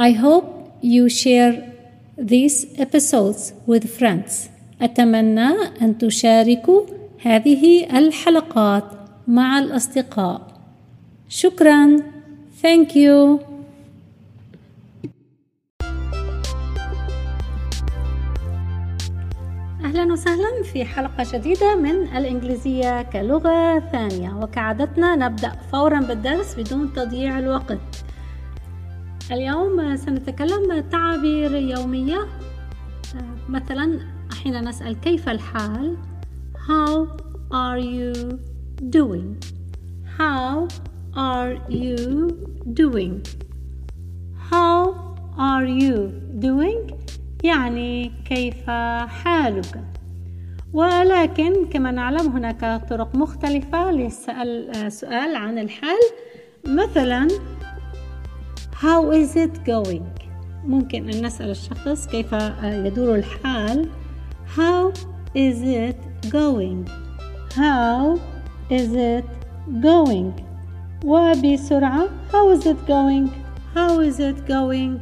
I hope you share these episodes with friends. أتمنى أن تشاركوا هذه الحلقات مع الأصدقاء. شكرا. Thank you. أهلا وسهلا في حلقة جديدة من الإنجليزية كلغة ثانية وكعادتنا نبدأ فورا بالدرس بدون تضييع الوقت اليوم سنتكلم تعابير يومية. مثلا حين نسأل كيف الحال؟ How are you doing? How are you doing? How are you doing? يعني كيف حالك؟ ولكن كما نعلم هناك طرق مختلفة للسؤال سؤال عن الحال. مثلا How is it going? ممكن أن نسأل الشخص كيف يدور الحال. How is it going? How is it going? وبسرعة How is it going? How is it going?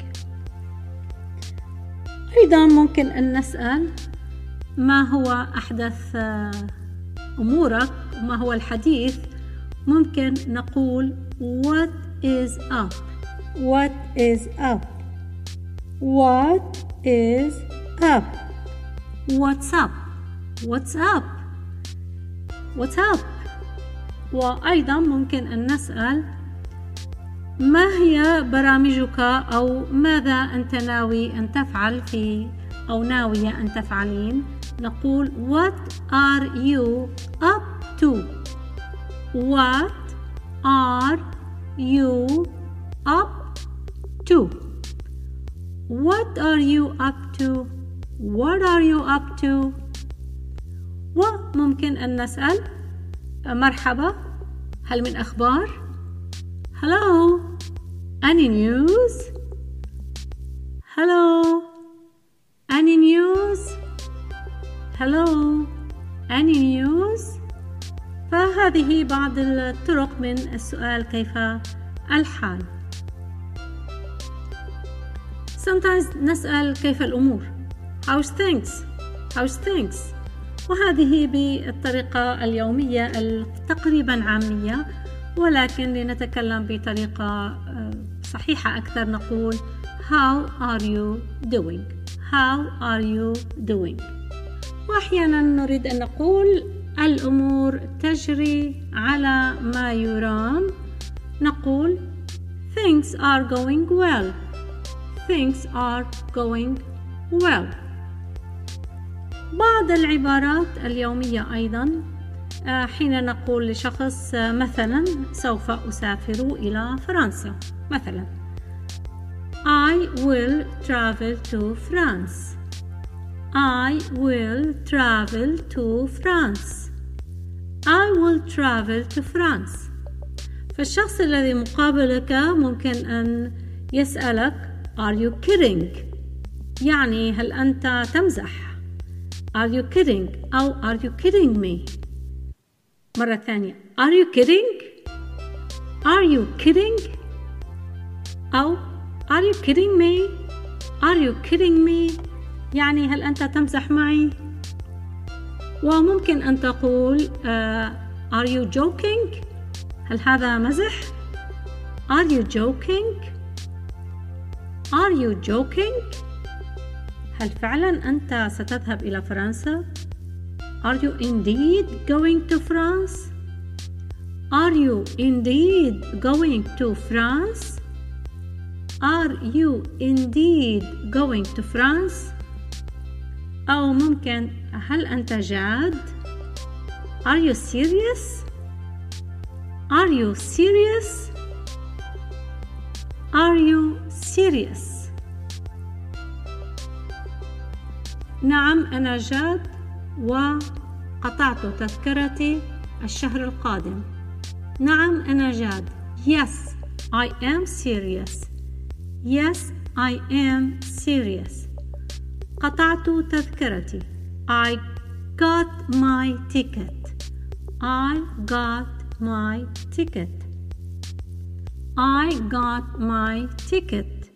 أيضا ممكن أن نسأل ما هو أحدث أمورك وما هو الحديث. ممكن نقول What is up? What is up? What is up? What's up? What's up? What's up? وأيضا ممكن أن نسأل ما هي برامجك أو ماذا أنت ناوي أن تفعل في أو ناوية أن تفعلين؟ نقول What are you up to? What are you What are you up to What are you up to وممكن أن نسأل مرحبا هل من أخبار Hello Any news Hello Any news Hello Any news فهذه بعض الطرق من السؤال كيف الحال Sometimes نسأل كيف الأمور؟ How's things? How's things? وهذه بالطريقة اليومية تقريبا عامية ولكن لنتكلم بطريقة صحيحة أكثر نقول How are you doing? How are you doing? وأحيانا نريد أن نقول الأمور تجري على ما يرام. نقول Things are going well. Things are going well. بعض العبارات اليومية أيضا حين نقول لشخص مثلا سوف أسافر إلى فرنسا. مثلا I will travel to France. I will travel to France. I will travel to France. فالشخص الذي مقابلك ممكن أن يسألك Are you kidding؟ يعني هل أنت تمزح؟ Are you kidding؟ أو Are you kidding me؟ مرة ثانية Are you kidding? Are you kidding? أو Are you kidding me? Are you kidding me? يعني هل أنت تمزح معي؟ وممكن أن تقول uh, Are you joking? هل هذا مزح؟ Are you joking? Are you joking? هل فعلا أنت ستذهب إلى فرنسا؟ Are you indeed going to France? Are you indeed going to France? Are you indeed going to France? أو ممكن هل أنت جاد؟ Are you serious? Are you serious? Are you serious? نعم أنا جاد وقطعت تذكرتي الشهر القادم نعم أنا جاد Yes I am serious Yes I am serious قطعت تذكرتي I got my ticket I got my ticket I got my ticket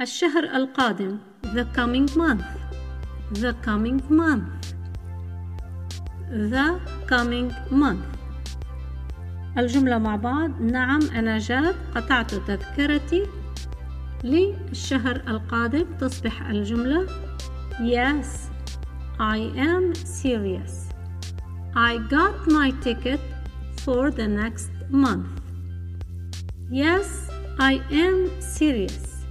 الشهر القادم the coming month the coming month the coming month الجملة مع بعض نعم أنا جاد قطعت تذكرتي للشهر القادم تصبح الجملة Yes I am serious I got my ticket for the next month Yes I am serious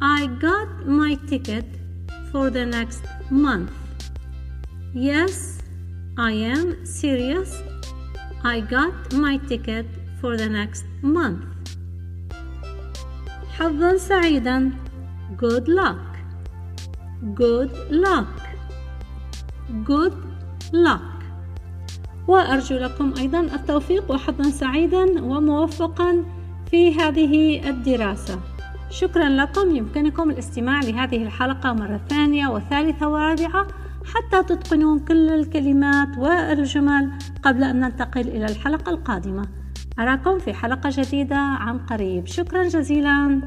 I got my ticket for the next month Yes I am serious I got my ticket for the next month. حظا سعيدا. Good luck. Good luck. Good luck. وأرجو لكم أيضا التوفيق وحظا سعيدا وموفقا في هذه الدراسة. شكرا لكم. يمكنكم الاستماع لهذه الحلقة مرة ثانية وثالثة ورابعة حتى تتقنون كل الكلمات والجمل قبل أن ننتقل إلى الحلقة القادمة. أراكم في حلقة جديدة عن قريب. شكرا جزيلا.